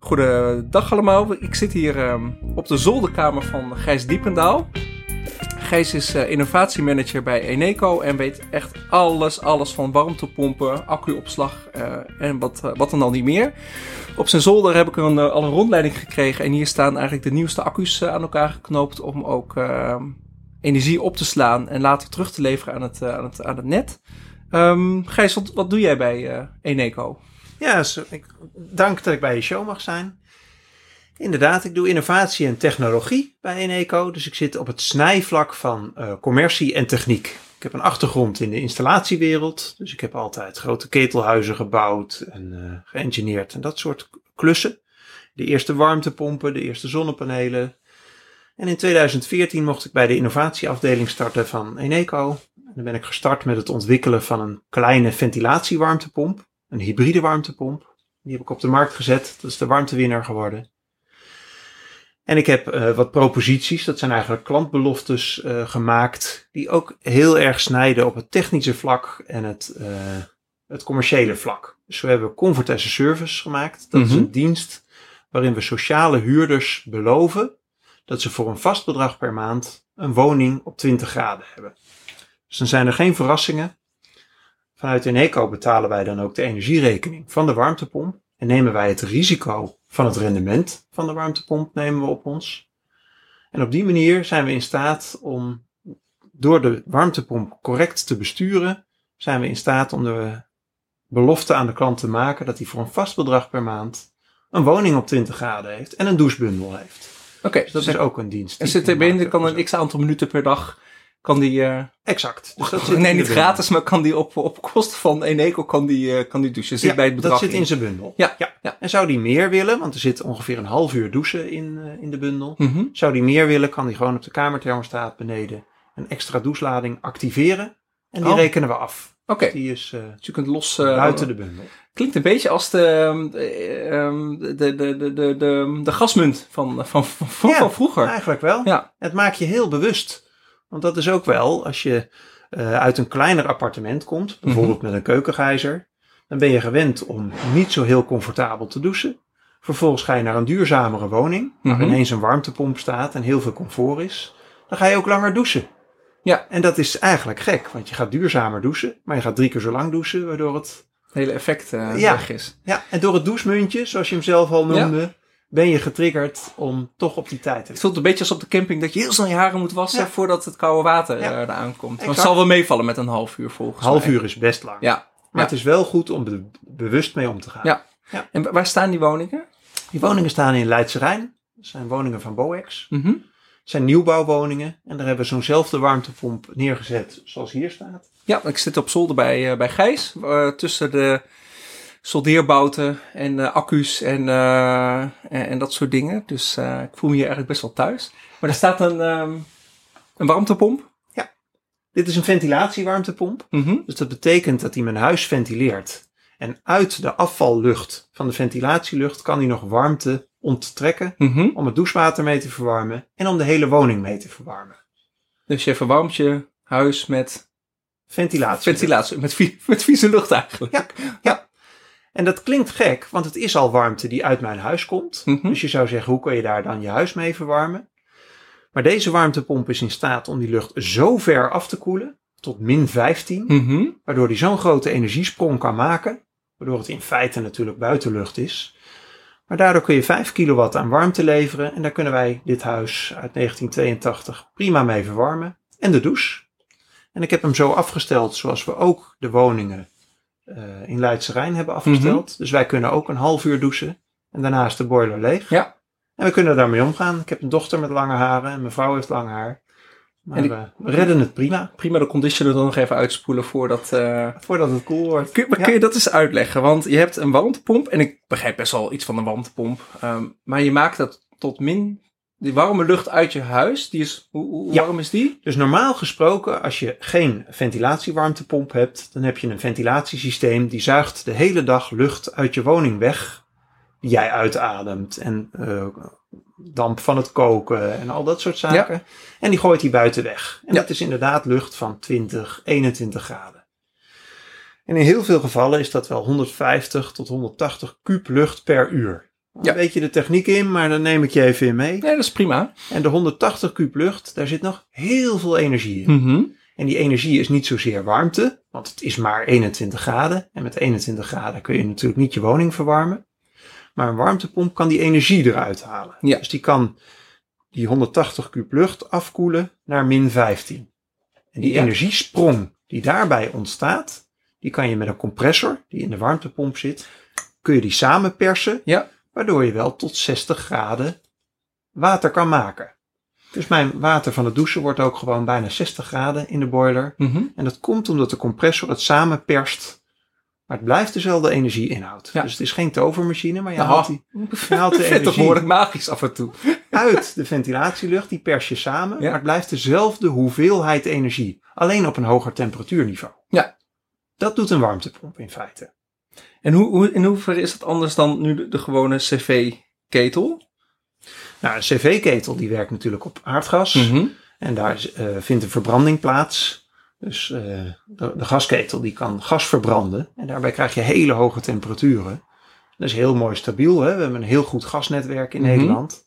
Goedendag allemaal. Ik zit hier ehm, op de zolderkamer van Gijs Diependaal. Gijs is eh, innovatiemanager bij Eneco en weet echt alles, alles van warmtepompen, accuopslag eh, en wat, eh, wat dan al niet meer. Op zijn zolder heb ik een, al een rondleiding gekregen en hier staan eigenlijk de nieuwste accu's aan elkaar geknoopt om ook ehm, energie op te slaan en later terug te leveren aan het, aan het, aan het net. Um, Gijs, wat, wat doe jij bij Eneco? Ja, ik, dank dat ik bij je show mag zijn. Inderdaad, ik doe innovatie en technologie bij Eneco. Dus ik zit op het snijvlak van uh, commercie en techniek. Ik heb een achtergrond in de installatiewereld. Dus ik heb altijd grote ketelhuizen gebouwd en uh, geëngineerd en dat soort klussen. De eerste warmtepompen, de eerste zonnepanelen. En in 2014 mocht ik bij de innovatieafdeling starten van Eneco. En dan ben ik gestart met het ontwikkelen van een kleine ventilatiewarmtepomp een hybride warmtepomp. Die heb ik op de markt gezet. Dat is de warmtewinnaar geworden. En ik heb uh, wat proposities, dat zijn eigenlijk klantbeloftes uh, gemaakt, die ook heel erg snijden op het technische vlak en het, uh, het commerciële vlak. Dus we hebben Comfort as a Service gemaakt. Dat mm -hmm. is mhm. een dienst waarin we sociale huurders beloven dat ze voor een vast bedrag per maand een woning op 20 graden hebben. Dus dan zijn er geen verrassingen. Vanuit Eneco betalen wij dan ook de energierekening van de warmtepomp en nemen wij het risico van het rendement van de warmtepomp nemen we op ons. En op die manier zijn we in staat om door de warmtepomp correct te besturen, zijn we in staat om de belofte aan de klant te maken dat hij voor een vast bedrag per maand een woning op 20 graden heeft en een douchebundel heeft. Oké, dus dat is ook een dienst. En zit er binnen, kan een x aantal minuten per dag kan die... Uh, exact. Dus dat zit nee, niet gratis, maar kan die op, op kosten van Eneco kan die, uh, kan die douchen. Zit ja, bij het bedrag dat zit in, zijn bundel. Ja. ja. Ja. En zou die meer willen, want er zit ongeveer een half uur douchen in, uh, in de bundel. Mm -hmm. Zou die meer willen, kan die gewoon op de kamerthermostaat beneden een extra douchelading activeren. En die oh. rekenen we af. Oké. Die is dus je kunt los... buiten de bundel. Klinkt een beetje als de, de, de, de, de, de, de, de gasmunt van, van, van, ja, van vroeger. eigenlijk wel. Ja. Het maakt je heel bewust want dat is ook wel, als je uh, uit een kleiner appartement komt, bijvoorbeeld mm -hmm. met een keukengijzer, dan ben je gewend om niet zo heel comfortabel te douchen. Vervolgens ga je naar een duurzamere woning, waar mm -hmm. ineens een warmtepomp staat en heel veel comfort is. Dan ga je ook langer douchen. Ja. En dat is eigenlijk gek, want je gaat duurzamer douchen, maar je gaat drie keer zo lang douchen, waardoor het... hele effect uh, ja. weg is. Ja, en door het douchemuntje, zoals je hem zelf al noemde, ja ben je getriggerd om toch op die tijd te Het voelt een beetje als op de camping dat je heel snel je haren moet wassen ja. voordat het koude water ja. eraan komt. Maar het zal wel meevallen met een half uur volgens half mij. uur is best lang. Ja. Maar ja. het is wel goed om er bewust mee om te gaan. Ja. ja. En waar staan die woningen? Die woningen staan in Leidse Rijn. Dat zijn woningen van Boex. Mm -hmm. Het zijn nieuwbouwwoningen. En daar hebben we zo'nzelfde warmtepomp neergezet zoals hier staat. Ja, ik zit op zolder bij, uh, bij Gijs. Uh, tussen de soldeerbouten en uh, accu's en, uh, en, en, dat soort dingen. Dus uh, ik voel me hier eigenlijk best wel thuis. Maar er staat een, um, een warmtepomp. Ja, dit is een ventilatiewarmtepomp. Mm -hmm. Dus dat betekent dat hij mijn huis ventileert. En uit de afvallucht van de ventilatielucht kan hij nog warmte onttrekken mm -hmm. om het douchewater mee te verwarmen en om de hele woning mee te verwarmen. Dus je verwarmt je huis met ventilatie. Ventilatie, met, met vieze lucht eigenlijk. Ja, ja. En dat klinkt gek, want het is al warmte die uit mijn huis komt. Mm -hmm. Dus je zou zeggen, hoe kun je daar dan je huis mee verwarmen? Maar deze warmtepomp is in staat om die lucht zo ver af te koelen, tot min 15, mm -hmm. waardoor die zo'n grote energiesprong kan maken, waardoor het in feite natuurlijk buitenlucht is. Maar daardoor kun je 5 kilowatt aan warmte leveren en daar kunnen wij dit huis uit 1982 prima mee verwarmen. En de douche. En ik heb hem zo afgesteld zoals we ook de woningen uh, in Leidse Rijn hebben afgesteld. Mhm. Mm -hmm. Dus wij kunnen ook een half uur douchen. En daarna is de boiler leeg. Ja. En we kunnen daarmee omgaan. Ik heb een dochter met lange haren en mijn vrouw heeft lang haar. Maar die, we redden het prima. Prima de conditioner dan nog even uitspoelen voordat... Uh... Voordat het koel cool wordt. Kun, maar ja. kun je dat eens uitleggen? Want je hebt een warmtepomp. En ik begrijp best wel iets van een warmtepomp. Um, maar je maakt dat tot min die warme lucht uit je huis, die is, hoe, hoe ja. warm is die? Dus normaal gesproken, als je geen ventilatiewarmtepomp hebt, dan heb je een ventilatiesysteem die zuigt de hele dag lucht uit je woning weg, die jij uitademt. En uh, damp van het koken en al dat soort zaken. Ja. En die gooit hij buiten weg. En Ja. dat is inderdaad lucht van 20, 21 graden. En in heel veel gevallen is dat wel 150 tot 180 kuub lucht per uur. Een beetje de techniek in, maar dan neem ik je even in mee. Nee, dat is prima. En de 180 kub lucht, daar zit nog heel veel energie in. Mhm. En die energie is niet zozeer warmte, want het is maar 21 graden. En met 21 graden kun je natuurlijk niet je woning verwarmen. Maar een warmtepomp kan die energie eruit halen. Ja. Dus die kan die 180 kub lucht afkoelen naar min 15. En die Ja. energiesprong die daarbij ontstaat, die kan je met een compressor die in de warmtepomp zit, kun je die samenpersen, Ja. Waardoor je wel tot 60 graden water kan maken. Dus mijn water van het douchen wordt ook gewoon bijna 60 graden in de boiler. Mhm. En dat komt omdat de compressor het samenperst, maar het blijft dezelfde energieinhoud. Ja. Dus het is geen tovermachine, maar je Nou, haalt die je haalt de het energie behoorlijk magisch af en toe. uit de ventilatielucht, die pers je samen, Ja. maar het blijft dezelfde hoeveelheid energie. Alleen op een hoger temperatuurniveau. Ja. Dat doet een warmtepomp in feite. En hoe, hoe, in hoeverre is dat anders dan nu de, de gewone cv-ketel? Nou, een cv-ketel die werkt natuurlijk op aardgas. Mhm. En daar eh, vindt een verbranding plaats. Dus eh, de, de gasketel die kan gas verbranden. En daarbij krijg je hele hoge temperaturen. Dat is heel mooi stabiel. Hè? We hebben een heel goed gasnetwerk in Mhm. Nederland.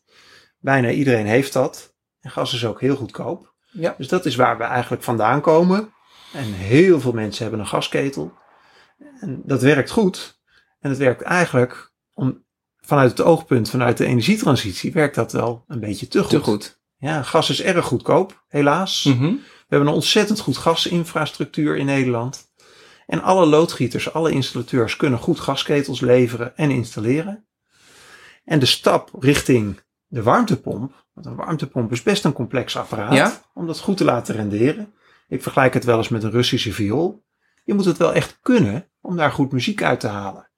Bijna iedereen heeft dat. En gas is ook heel goedkoop. Ja. Dus dat is waar we eigenlijk vandaan komen. En heel veel mensen hebben een gasketel. En dat werkt goed. En het werkt eigenlijk om, vanuit het oogpunt, vanuit de energietransitie, werkt dat wel een beetje te goed. Te goed. Ja, gas is erg goedkoop, helaas. Mhm. We hebben een ontzettend goed gasinfrastructuur in Nederland. En alle loodgieters, alle installateurs kunnen goed gasketels leveren en installeren. En de stap richting de warmtepomp, want een warmtepomp is best een complex apparaat, Ja. om dat goed te laten renderen. Ik vergelijk het wel eens met een Russische viool. Je moet het wel echt kunnen om daar goed muziek uit te halen.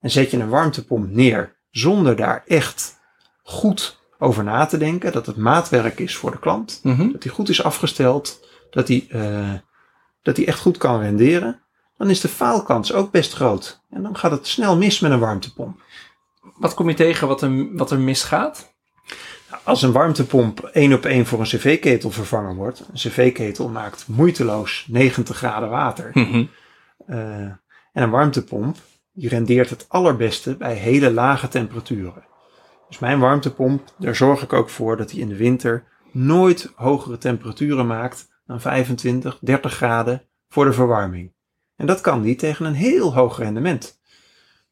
En zet je een warmtepomp neer zonder daar echt goed over na te denken, dat het maatwerk is voor de klant, Mhm. dat die goed is afgesteld, dat die, eh, dat die echt goed kan renderen, dan is de faalkans ook best groot. En dan gaat het snel mis met een warmtepomp. Wat kom je tegen wat er, wat er misgaat? Als een warmtepomp één op één voor een cv-ketel vervangen wordt, een cv-ketel maakt moeiteloos 90 graden water. Mhm. Eh, en een warmtepomp die rendeert het allerbeste bij hele lage temperaturen. Dus mijn warmtepomp, daar zorg ik ook voor dat hij in de winter nooit hogere temperaturen maakt dan 25, 30 graden voor de verwarming. En dat kan die tegen een heel hoog rendement.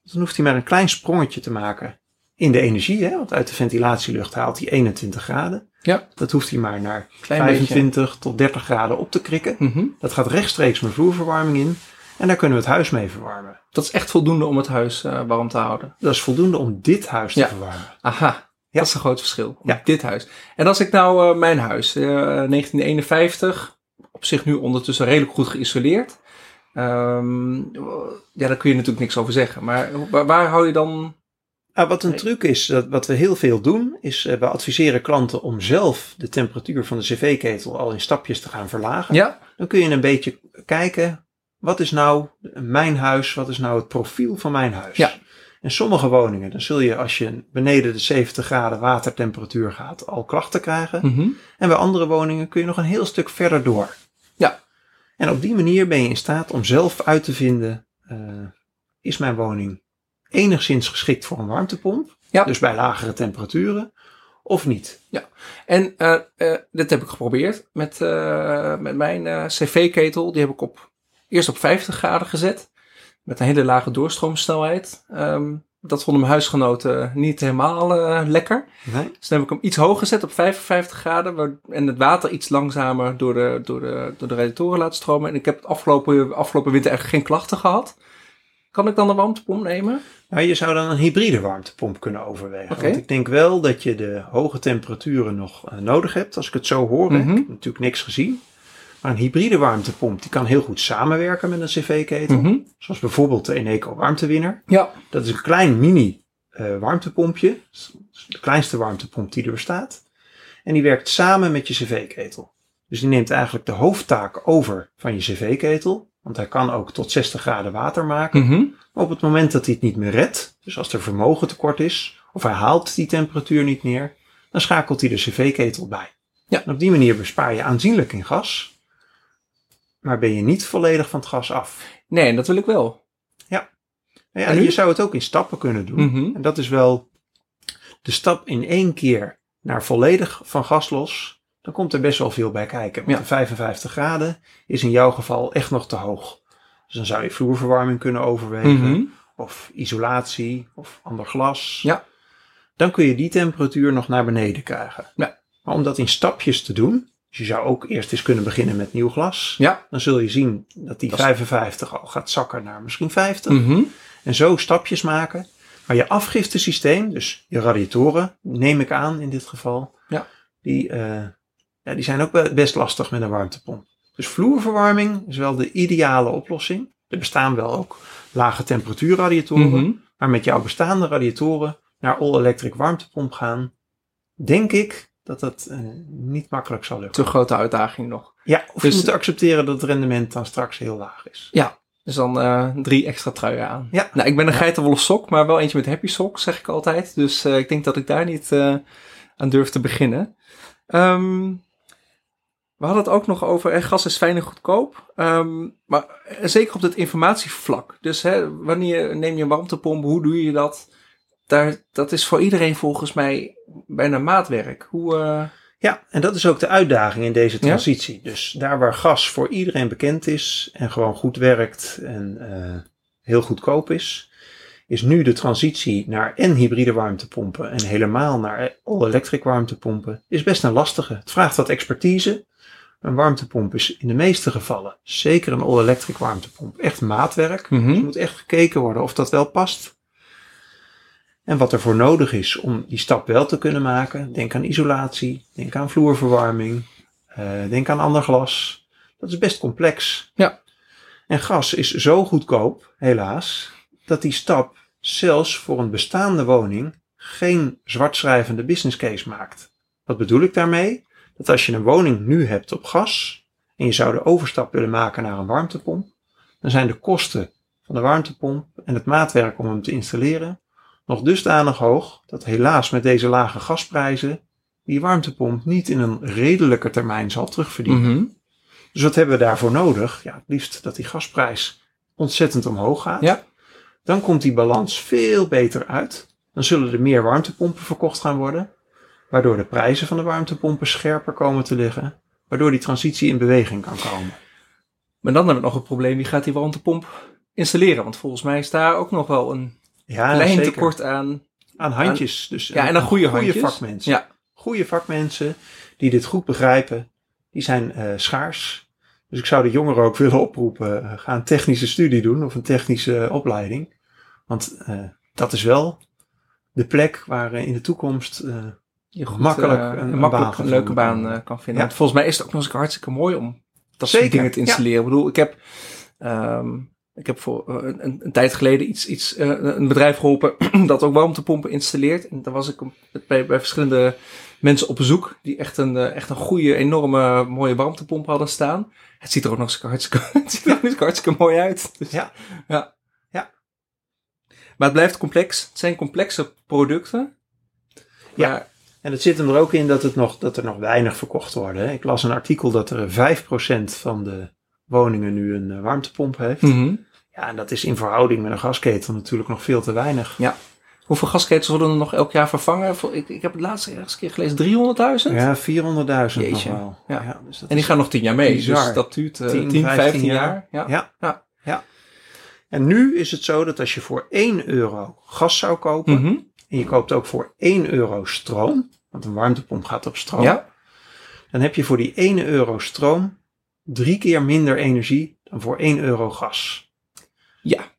Dus dan hoeft hij maar een klein sprongetje te maken in de energie, hè, want uit de ventilatielucht haalt hij 21 graden. Ja. Dat hoeft hij maar naar Klein 25 tot 30 graden op te krikken. Mhm. Dat gaat rechtstreeks mijn vloerverwarming in. En daar kunnen we het huis mee verwarmen. Dat is echt voldoende om het huis eh, warm te houden. Dat is voldoende om dit huis te verwarmen. Aha, Ja. dat is een groot verschil. Ja. Dit huis. En als ik nou eh, mijn huis, eh, 1951, op zich nu ondertussen redelijk goed geïsoleerd. Ehm, ja, daar kun je natuurlijk niks over zeggen. Maar waar, waar hou je dan... Ah, wat een Nee. truc is, dat wat we heel veel doen, is eh, we adviseren klanten om zelf de temperatuur van de cv-ketel al in stapjes te gaan verlagen. Ja, Dan kun je een beetje kijken, wat is nou mijn huis, wat is nou het profiel van mijn huis? Ja. In sommige woningen, dan zul je als je beneden de 70 graden watertemperatuur gaat, al klachten krijgen. Mhm. En bij andere woningen kun je nog een heel stuk verder door. Ja. En op die manier ben je in staat om zelf uit te vinden, eh, is mijn woning enigszins geschikt voor een warmtepomp? Ja. Dus bij lagere temperaturen, of niet? En eh, eh, dit heb ik geprobeerd met, eh, met mijn cv-ketel. Die heb ik op, eerst op 50 graden gezet. Met een hele lage doorstroomsnelheid. Ehm, dat vonden mijn huisgenoten niet helemaal lekker. Nee? Dus dan heb ik hem iets hoger gezet op 55 graden. waar- en het water iets langzamer door de, door de, door de radiatoren laten stromen. En ik heb het afgelopen, afgelopen winter echt geen klachten gehad. Kan ik dan een warmtepomp nemen? Nou, je zou dan een hybride warmtepomp kunnen overwegen. Want ik denk wel dat je de hoge temperaturen nog eh, nodig hebt, als ik het zo hoor. hè. Mhm. Ik heb natuurlijk niks gezien. Maar een hybride warmtepomp die kan heel goed samenwerken met een cv-ketel. Mhm. Zoals bijvoorbeeld de Eneco warmtewinner. Ja. Dat is een klein mini eh, warmtepompje. De kleinste warmtepomp die er bestaat. En die werkt samen met je cv-ketel. Dus die neemt eigenlijk de hoofdtaak over van je cv-ketel. Want hij kan ook tot 60 graden water maken. Mhm. Maar op het moment dat hij het niet meer redt, dus als er vermogen tekort is, of hij haalt die temperatuur niet meer, dan schakelt hij de cv-ketel bij. Ja. En op die manier bespaar je aanzienlijk in gas, maar ben je niet volledig van het gas af. Nee, dat wil ik wel. Nou ja, En je zou het ook in stappen kunnen doen. Mhm. En dat is wel de stap in één keer naar volledig van gas los, dan komt er best wel veel bij kijken. Want Ja. de 55 graden is in jouw geval echt nog te hoog. Dus dan zou je vloerverwarming kunnen overwegen, Mhm. of isolatie, of ander glas. Ja. Dan kun je die temperatuur nog naar beneden krijgen. Ja. Maar om dat in stapjes te doen, dus je zou ook eerst eens kunnen beginnen met nieuw glas. Ja. Dan zul je zien dat die Dat is- 55 al gaat zakken naar misschien 50. Mhm. En zo stapjes maken. Maar je afgiftesysteem, dus je radiatoren, neem ik aan in dit geval, Ja. die, eh, ja, die zijn ook be- best lastig met een warmtepomp. Dus vloerverwarming is wel de ideale oplossing. Er bestaan wel ook lage temperatuurradiatoren. Mhm. Maar met jouw bestaande radiatoren naar all-electric warmtepomp gaan, denk ik dat dat eh, niet makkelijk zal lukken. Te grote uitdaging nog. Ja, of Dus- je moet accepteren dat het rendement dan straks heel laag is. Dus dan eh, drie extra truien aan. Ja. Nou, ik ben een Ja. geitenwolle sok, maar wel eentje met happy sok, zeg ik altijd. Dus eh, ik denk dat ik daar niet aan durf te beginnen. Ehm, we hadden het ook nog over, gas is fijn en goedkoop. Ehm, maar eh, zeker op het informatievlak. Dus hè, wanneer neem je een warmtepomp, hoe doe je dat? Daar, dat is voor iedereen volgens mij bijna maatwerk. Hoe, eh, Ja, en dat is ook de uitdaging in deze Ja? transitie. Dus daar waar gas voor iedereen bekend is en gewoon goed werkt en eh, heel goedkoop is, is nu de transitie naar en hybride warmtepompen en helemaal naar all-electric warmtepompen is best een lastige. Het vraagt wat expertise. Een warmtepomp is in de meeste gevallen, zeker een all-electric warmtepomp, echt maatwerk. Dus er moet echt gekeken worden of dat wel past. En wat er voor nodig is om die stap wel te kunnen maken. Denk aan isolatie, denk aan vloerverwarming, eh, denk aan ander glas. Dat is best complex. Ja. En gas is zo goedkoop, helaas, dat die stap zelfs voor een bestaande woning geen zwartschrijvende business case maakt. Wat bedoel ik daarmee? Dat als je een woning nu hebt op gas en je zou de overstap willen maken naar een warmtepomp, dan zijn de kosten van de warmtepomp en het maatwerk om hem te installeren nog dusdanig hoog dat helaas met deze lage gasprijzen die warmtepomp niet in een redelijke termijn zal terugverdienen. mhm. Dus wat hebben we daarvoor nodig? Ja, het liefst dat die gasprijs ontzettend omhoog gaat. Ja. Dan komt die balans veel beter uit. Dan zullen er meer warmtepompen verkocht gaan worden, waardoor de prijzen van de warmtepompen scherper komen te liggen, waardoor die transitie in beweging kan komen. Maar dan hebben we nog het probleem, wie gaat die warmtepomp installeren? Want volgens mij is daar ook nog wel een Ja, klein zeker. tekort aan. Aan handjes. Dus Ja, en aan goede handjes. vakmensen. Ja. Goede vakmensen die dit goed begrijpen, die zijn eh, schaars. Dus ik zou de jongeren ook willen oproepen, eh, ga een technische studie doen of een technische opleiding. Want eh, dat is wel de plek waar in de toekomst je goed, Makkelijk eh, een- een makkelijk een leuke baan kan eh, kan vinden. Want volgens mij is het ook nog eens hartstikke mooi om dat Zeker, soort dingen te installeren. Ik bedoel, ik heb, ehm, ik heb voor eh, een, een tijd geleden iets, iets, een bedrijf geholpen dat ook warmtepompen installeert. En daar was ik bij, bij verschillende mensen op bezoek die echt een, echt een goede, enorme, mooie warmtepomp hadden staan. Het ziet er ook nog eens hartstikke, het ziet er ook nog eens hartstikke mooi uit. Dus, Ja. ja. Ja. Maar het blijft complex. Het zijn complexe producten. Ja. Maar- En het zit hem er ook in dat, het nog, dat er nog weinig verkocht worden. hè. Ik las een artikel dat er 5% van de woningen nu een eh, warmtepomp heeft. Mhm. Ja, en dat is in verhouding met een gasketel natuurlijk nog veel te weinig. Hoeveel gasketels worden er nog elk jaar vervangen? Ik, ik heb het laatste ergens keer gelezen, 300.000? Ja, 400.000 nog wel. Ja. dus dat En die gaan nog 10 jaar mee, bizar. dus dat duurt eh, 10, 10, 15, 15 jaar. jaar. Ja. Ja. Ja. ja. En nu is het zo dat als je voor 1 euro gas zou kopen, Mhm. En je koopt ook voor 1 euro stroom, want een warmtepomp gaat op stroom, ja. dan heb je voor die 1 euro stroom drie keer minder energie dan voor 1 euro gas. Ja.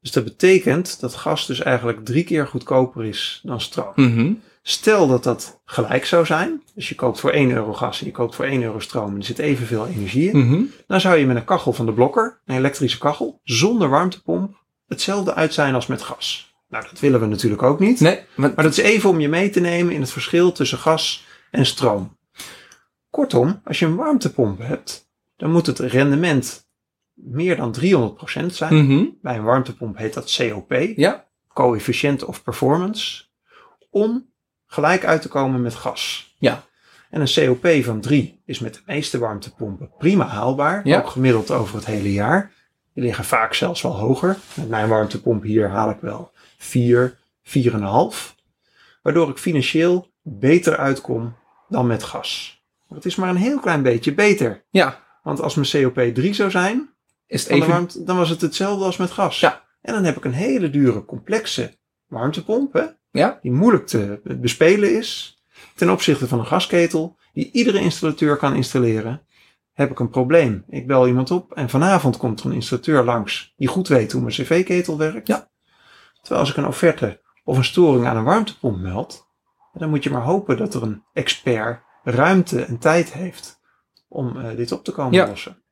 Dus dat betekent dat gas dus eigenlijk drie keer goedkoper is dan stroom. Mhm. Stel dat dat gelijk zou zijn, dus je koopt voor 1 euro gas en je koopt voor 1 euro stroom en er zit evenveel energie in, Mhm. dan zou je met een kachel van de blokker, een elektrische kachel, zonder warmtepomp, hetzelfde uit zijn als met gas. Nou, dat willen we natuurlijk ook niet. Nee, maar, Maar dat is even om je mee te nemen in het verschil tussen gas en stroom. Kortom, als je een warmtepomp hebt, dan moet het rendement meer dan 300% zijn. Mhm. Bij een warmtepomp heet dat COP, Ja. coefficient of performance, om gelijk uit te komen met gas. Ja. En een COP van 3 is met de meeste warmtepompen prima haalbaar, Ja. ook gemiddeld over het hele jaar. Die liggen vaak zelfs wel hoger. Met mijn warmtepomp hier haal ik wel 4, 4,5. waardoor ik financieel beter uitkom dan met gas. Maar het is maar een heel klein beetje beter. Ja, Want als mijn COP 3 zou zijn, is het even... warmte, dan was het hetzelfde als met gas. Ja. En dan heb ik een hele dure, complexe warmtepomp, hè, Ja, die moeilijk te bespelen is, ten opzichte van een gasketel, die iedere installateur kan installeren. Heb ik een probleem. Ik bel iemand op en vanavond komt er een installateur langs die goed weet hoe mijn cv-ketel werkt. Ja. Terwijl als ik een offerte of een storing aan een warmtepomp meld, dan moet je maar hopen dat er een expert ruimte en tijd heeft om eh, dit op te komen Ja. lossen.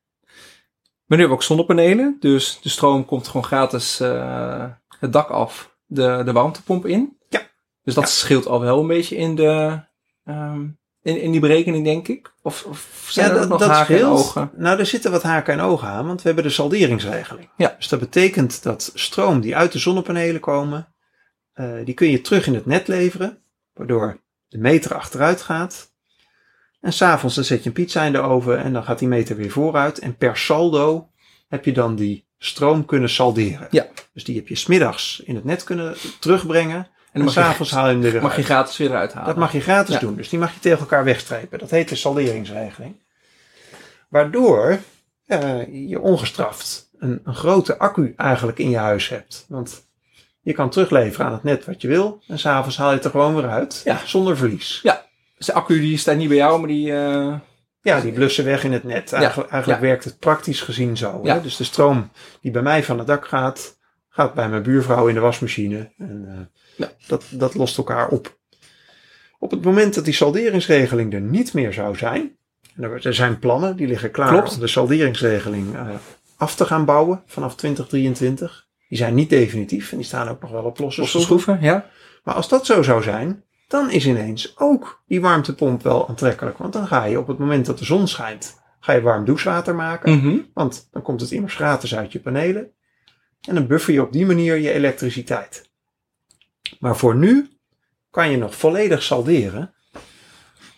Maar nu hebben we ook zonnepanelen, dus de stroom komt gewoon gratis eh, het dak af, de, de warmtepomp in. Ja. Dus dat Ja. scheelt al wel een beetje in, de, ehm, in, in die berekening, denk ik. Of, of zijn er ook nog haken en ogen? Nou, er zitten wat haken en ogen aan, want we hebben de salderingsregeling. Ja. Dus dat betekent dat stroom die uit de zonnepanelen komen, eh, die kun je terug in het net leveren, waardoor de meter achteruit gaat. En s'avonds dan zet je een pizza in de oven en dan gaat die meter weer vooruit. En per saldo heb je dan die stroom kunnen salderen. Ja. Dus die heb je smiddags in het net kunnen terugbrengen. En dan mag je- s'avonds haal je hem er weer Mag je gratis weer eruit halen. Dat mag je gratis Ja. doen. Dus die mag je tegen elkaar wegstrepen. Dat heet de salderingsregeling. Waardoor eh, je ongestraft een, een grote accu eigenlijk in je huis hebt. Want je kan terugleveren aan het net wat je wil. En s'avonds haal je het er gewoon weer uit. Ja. Zonder verlies. Dus de accu die staat niet bij jou, maar die... eh, Ja, die blussen weg in het net. Eigenlijk, eigenlijk werkt het praktisch gezien zo. Ja. Hè? Dus de stroom die bij mij van het dak gaat, gaat bij mijn buurvrouw in de wasmachine. En eh, Ja. dat, dat lost elkaar op. Op het moment dat die salderingsregeling er niet meer zou zijn, er, zijn plannen die liggen klaar Klopt. om de salderingsregeling eh, af te gaan bouwen vanaf 2023. Die zijn niet definitief en die staan ook nog wel op losse losse schroeven. schroeven, ja. Maar als dat zo zou zijn, dan is ineens ook die warmtepomp wel aantrekkelijk. Want dan ga je op het moment dat de zon schijnt, ga je warm douchewater maken. Mhm. Want dan komt het immers gratis uit je panelen. En dan buffer je op die manier je elektriciteit. Maar voor nu kan je nog volledig salderen.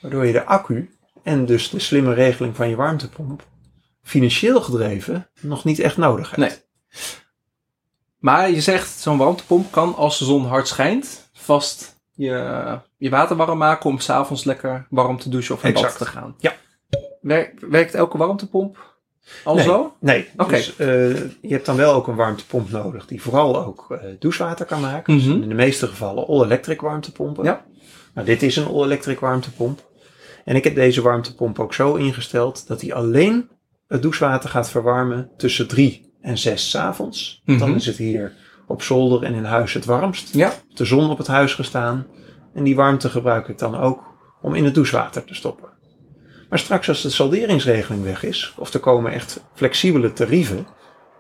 Waardoor je de accu en dus de slimme regeling van je warmtepomp financieel gedreven nog niet echt nodig hebt. Nee. Maar je zegt, zo'n warmtepomp kan als de zon hard schijnt, vast je, je water warm maken om s'avonds lekker warm te douchen of in bad te gaan. Ja. Werkt, werkt elke warmtepomp al Nee. zo? Nee, Oké. dus eh, je hebt dan wel ook een warmtepomp nodig die vooral ook eh, douchewater kan maken. Dus Mhm. in de meeste gevallen all-electric warmtepompen. Ja. Nou, dit is een all-electric warmtepomp. En ik heb deze warmtepomp ook zo ingesteld dat hij alleen het douchewater gaat verwarmen tussen 3 en 6 's avonds. Mhm. Dan is het hier op zolder en in huis het warmst. Ja. De zon op het huis gestaan. En die warmte gebruik ik dan ook om in het douchewater te stoppen. Maar straks als de salderingsregeling weg is, of er komen echt flexibele tarieven.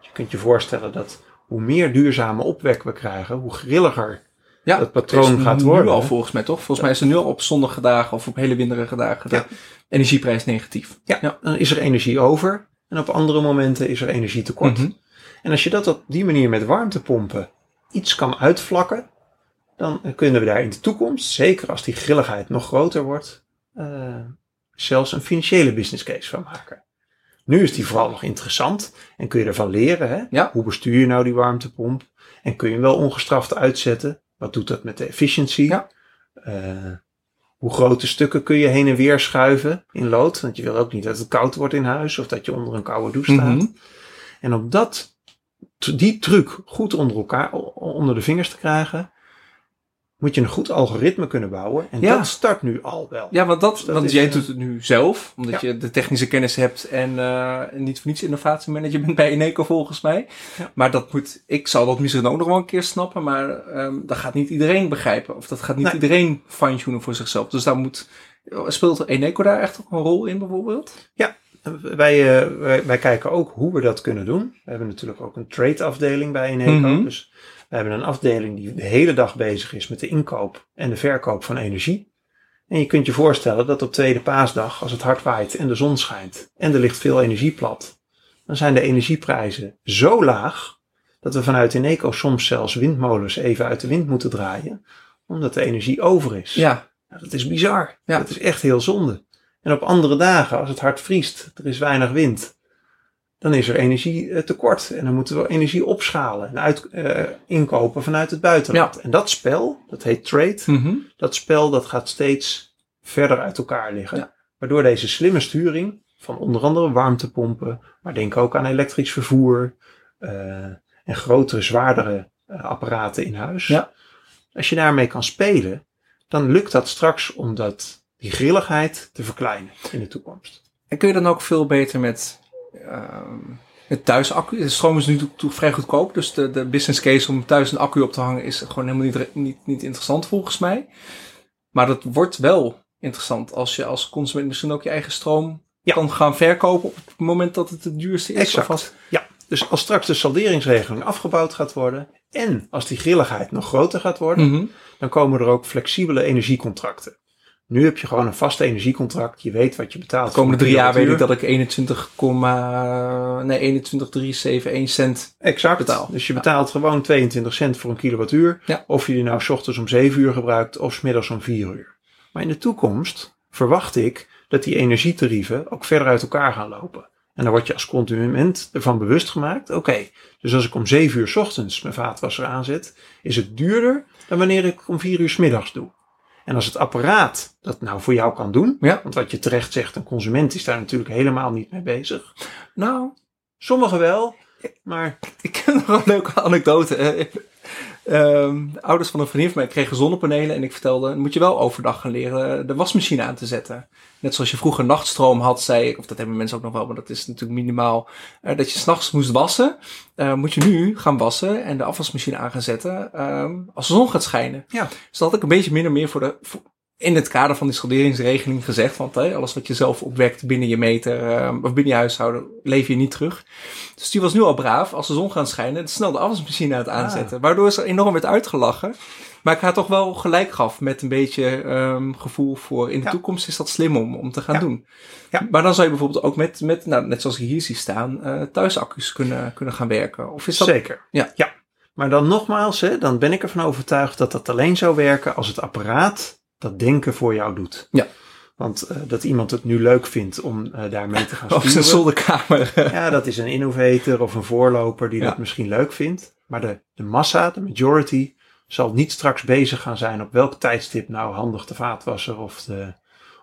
Je kunt je voorstellen dat hoe meer duurzame opwek we krijgen, hoe grilliger Ja, dat patroon is gaat nu worden. al volgens mij toch? Volgens mij is er nu al op zonnige dagen of op hele winderige dagen de Ja. energieprijs negatief. Ja, Ja. dan is er energie over. En op andere momenten is er energietekort. Mhm. En als je dat op die manier met warmtepompen iets kan uitvlakken, dan kunnen we daar in de toekomst, zeker als die grilligheid nog groter wordt, eh, zelfs een financiële business case van maken. Nu is die vooral nog interessant en kun je ervan leren. Hè? Ja. Hoe bestuur je nou die warmtepomp? En kun je hem wel ongestraft uitzetten? Wat doet dat met de efficiëntie? Ja. Eh, hoe grote stukken kun je heen en weer schuiven in lood? Want je wil ook niet dat het koud wordt in huis of dat je onder een koude douche staat. Mhm. En om dat, die truc goed onder elkaar, onder de vingers te krijgen, moet je een goed algoritme kunnen bouwen. En Ja. dat start nu al wel. Ja, want, dat, dat want jij eh, doet het nu zelf, omdat Ja. je de technische kennis hebt en eh, niet voor niets innovatiemanager bent bij Eneco volgens mij. Ja. Maar dat moet, ik zal dat misschien ook nog wel een keer snappen, maar ehm, dat gaat niet iedereen begrijpen. Of dat gaat niet Nee. iedereen fine-tunen voor zichzelf. Dus daar moet, speelt Eneco daar echt ook een rol in bijvoorbeeld? Wij, eh, wij, wij kijken ook hoe we dat kunnen doen. We hebben natuurlijk ook een trade afdeling bij Eneco. Mhm. Dus we hebben een afdeling die de hele dag bezig is met de inkoop en de verkoop van energie. En je kunt je voorstellen dat op tweede paasdag, als het hard waait en de zon schijnt en er ligt veel energie plat, dan zijn de energieprijzen zo laag dat we vanuit Eneco soms zelfs windmolens even uit de wind moeten draaien, omdat de energie over is. Ja, Nou, dat is bizar. Ja. Dat is echt heel zonde. En op andere dagen, als het hard vriest, er is weinig wind, dan is er energietekort. En dan moeten we energie opschalen en uit, eh, inkopen vanuit het buitenland. En dat spel, dat heet trade, Mhm. dat spel dat gaat steeds verder uit elkaar liggen. Ja. Waardoor deze slimme sturing van onder andere warmtepompen, maar denk ook aan elektrisch vervoer eh, en grotere, zwaardere eh, apparaten in huis. Ja. Als je daarmee kan spelen, dan lukt dat straks om dat, die grilligheid te verkleinen in de toekomst. En kun je dan ook veel beter met ehm het thuisaccu? De stroom is nu toe, toe vrij goedkoop, dus de, de business case om thuis een accu op te hangen is gewoon helemaal niet, niet, niet interessant volgens mij. Maar dat wordt wel interessant als je als consument misschien ook je eigen stroom Ja. kan gaan verkopen op het moment dat het het duurste is. Exact. Als- Ja, dus als straks de salderingsregeling afgebouwd gaat worden en als die grilligheid nog groter gaat worden, Mhm. dan komen er ook flexibele energiecontracten. Nu heb je gewoon een vast energiecontract. Je weet wat je betaalt. De komende drie jaar weet ik dat ik 21, nee 21,371 cent. Exact. betaal. Dus je betaalt gewoon 22 cent voor een kilowattuur. Ja. Of je die nou 's ochtends om 7 uur gebruikt of 's middags om 4 uur. Maar in de toekomst verwacht ik dat die energietarieven ook verder uit elkaar gaan lopen. En dan word je als consument ervan bewust gemaakt. Oké, dus als ik om 7 uur 's ochtends mijn vaatwasser aanzet, is het duurder dan wanneer ik om 4 uur 's middags doe. En als het apparaat dat nou voor jou kan doen, Ja. want wat je terecht zegt, een consument is daar natuurlijk helemaal niet mee bezig. Nou, Sommigen wel, maar Ik ken nog een leuke anekdote. Eh, ehm, de ouders van een vriendin van mij kregen zonnepanelen en ik vertelde, moet je wel overdag gaan leren de wasmachine aan te zetten. Net zoals je vroeger nachtstroom had, zei ik, of dat hebben mensen ook nog wel, maar dat is natuurlijk minimaal, eh, dat je s'nachts moest wassen. Eh, moet je nu gaan wassen en de afwasmachine aan gaan zetten ehm, als de zon gaat schijnen. Ja. Dus dat had ik een beetje minder meer voor de, voor- in het kader van die schalderingsregeling gezegd. Want alles wat je zelf opwekt binnen je meter ehm, of binnen je huishouden, leef je niet terug. Dus die was nu al braaf, als de zon gaat schijnen, snel de afwasmachine aan het aanzetten. Waardoor ze enorm werd uitgelachen. Maar ik haar toch wel gelijk gaf met een beetje ehm, gevoel voor in de Ja. toekomst is dat slim om, om te gaan Ja. doen. Ja. Maar dan zou je bijvoorbeeld ook met, met nou, net zoals ik hier zie staan, eh thuisaccu's kunnen, kunnen gaan werken. Of is dat... Zeker. Ja. ja. Maar dan nogmaals, hè, dan ben ik ervan overtuigd dat dat alleen zou werken als het apparaat dat denken voor jou doet. Ja. Want eh, dat iemand het nu leuk vindt om eh, daarmee te gaan Of sturen. een zolderkamer. Ja, dat is een innovator of een voorloper die Ja. dat misschien leuk vindt. Maar de, de massa, de majority, zal niet straks bezig gaan zijn op welk tijdstip nou handig de vaatwasser of de,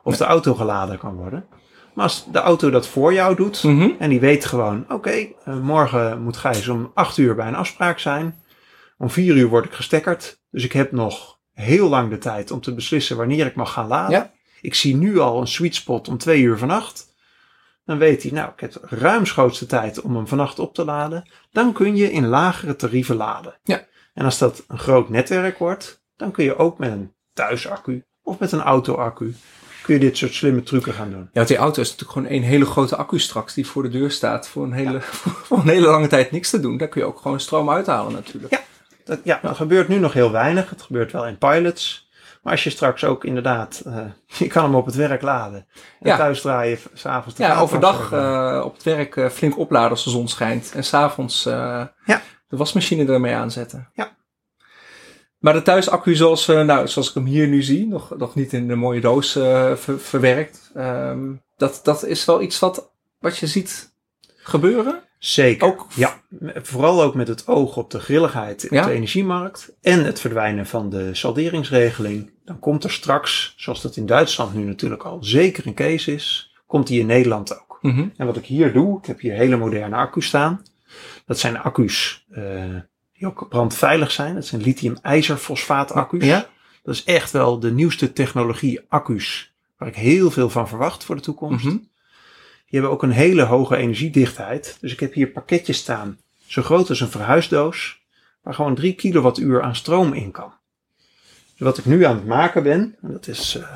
of de auto geladen kan worden. Maar als de auto dat voor jou doet, Mhm. en die weet gewoon, oké, eh, morgen moet Gijs om 8 uur bij een afspraak zijn. Om 4 uur word ik gestekkerd. Dus ik heb nog heel lang de tijd om te beslissen wanneer ik mag gaan laden. Ja. Ik zie nu al een sweet spot om 2 uur vannacht. Dan weet hij, nou, ik heb ruimschoots de tijd om hem vannacht op te laden. Dan kun je in lagere tarieven laden. Ja. En als dat een groot netwerk wordt, dan kun je ook met een thuisaccu of met een autoaccu kun je dit soort slimme trucken gaan doen. Ja, want die auto is natuurlijk gewoon één hele grote accu straks die voor de deur staat voor een hele, voor een hele lange tijd niks te doen. Daar kun je ook gewoon stroom uithalen natuurlijk. Ja. Dat, ja, dat gebeurt nu nog heel weinig. Het gebeurt wel in pilots. Maar als je straks ook inderdaad, eh, je kan hem op het werk laden. En Ja. thuis draaien, s'avonds Ja, overdag eh, op het werk eh, flink opladen als de zon schijnt. En s'avonds Ja. de wasmachine ermee aanzetten. Ja. Maar de thuisaccu zoals, nou, zoals ik hem hier nu zie, nog, nog niet in de mooie doos ver- verwerkt. ehm, dat, dat is wel iets wat, wat je ziet gebeuren. Zeker. Ook- ja, vooral ook met het oog op de grilligheid op Ja. de energiemarkt en het verdwijnen van de salderingsregeling. Dan komt er straks, zoals dat in Duitsland nu natuurlijk al zeker een case is, komt die in Nederland ook. Mhm. En wat ik hier doe, ik heb hier hele moderne accu's staan. Dat zijn accu's eh, die ook brandveilig zijn. Dat zijn lithium-ijzerfosfaat accu's. Ja? Dat is echt wel de nieuwste technologie accu's waar ik heel veel van verwacht voor de toekomst. Mhm. Die hebben ook een hele hoge energiedichtheid. Dus ik heb hier pakketjes staan, zo groot als een verhuisdoos, waar gewoon 3 kilowattuur aan stroom in kan. Dus wat ik nu aan het maken ben, en dat is eh,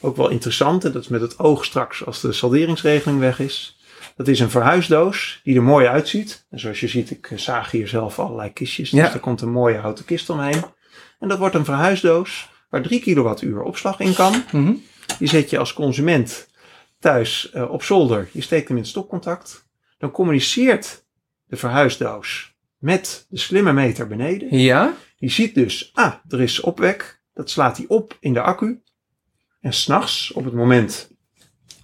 ook wel interessant, en dat is met het oog straks als de salderingsregeling weg is. Dat is een verhuisdoos die er mooi uitziet. En zoals je ziet, ik eh, zaag hier zelf allerlei kistjes. Ja. Dus er komt een mooie houten kist omheen. En dat wordt een verhuisdoos waar 3 kilowattuur opslag in kan. Mhm. Die zet je als consument thuis eh, op zolder. Je steekt hem in het stopcontact. Dan communiceert de verhuisdoos met de slimme meter beneden. Ja? Die ziet dus, ah, er is opwek. Dat slaat hij op in de accu. En s'nachts, op het moment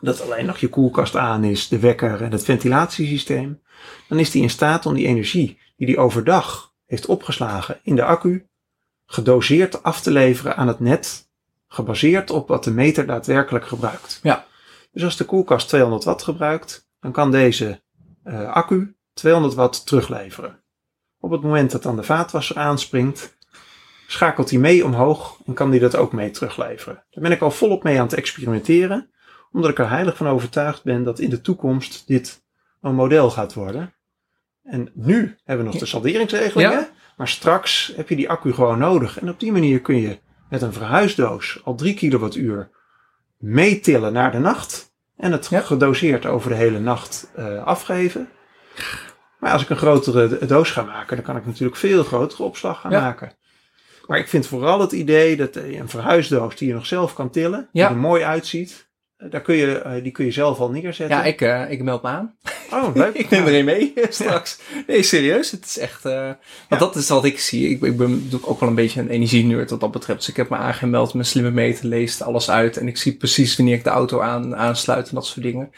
dat alleen nog je koelkast aan is, de wekker en het ventilatiesysteem, dan is die in staat om die energie die die overdag heeft opgeslagen in de accu, gedoseerd af te leveren aan het net, gebaseerd op wat de meter daadwerkelijk gebruikt. Ja. Dus als de koelkast 200 watt gebruikt, dan kan deze uh, accu 200 watt terugleveren. Op het moment dat dan de vaatwasser aanspringt, schakelt hij mee omhoog en kan hij dat ook mee terugleveren. Daar ben ik al volop mee aan het experimenteren, omdat ik er heilig van overtuigd ben dat in de toekomst dit een model gaat worden. En nu hebben we nog de salderingsregelingen, Ja. maar straks heb je die accu gewoon nodig. En op die manier kun je met een verhuisdoos al 3 kilowattuur meetillen naar de nacht en het Ja. gedoseerd over de hele nacht eh, afgeven. Maar als ik een grotere doos ga maken, dan kan ik natuurlijk veel grotere opslag gaan Ja. maken. Maar ik vind vooral het idee dat eh, een verhuisdoos die je nog zelf kan tillen, Ja. die er mooi uitziet, daar kun je, eh, die kun je zelf al neerzetten. Ja, ik, eh, ik meld me aan. Oh, leuk. ik neem er een mee straks. Nee, serieus. Het is echt... eh, want Ja. dat is wat ik zie. Ik, ik ben ook wel een beetje een energienerd wat dat betreft. Dus ik heb me aangemeld. Mijn slimme meter leest alles uit. En ik zie precies wanneer ik de auto aan, aansluit en dat soort dingen.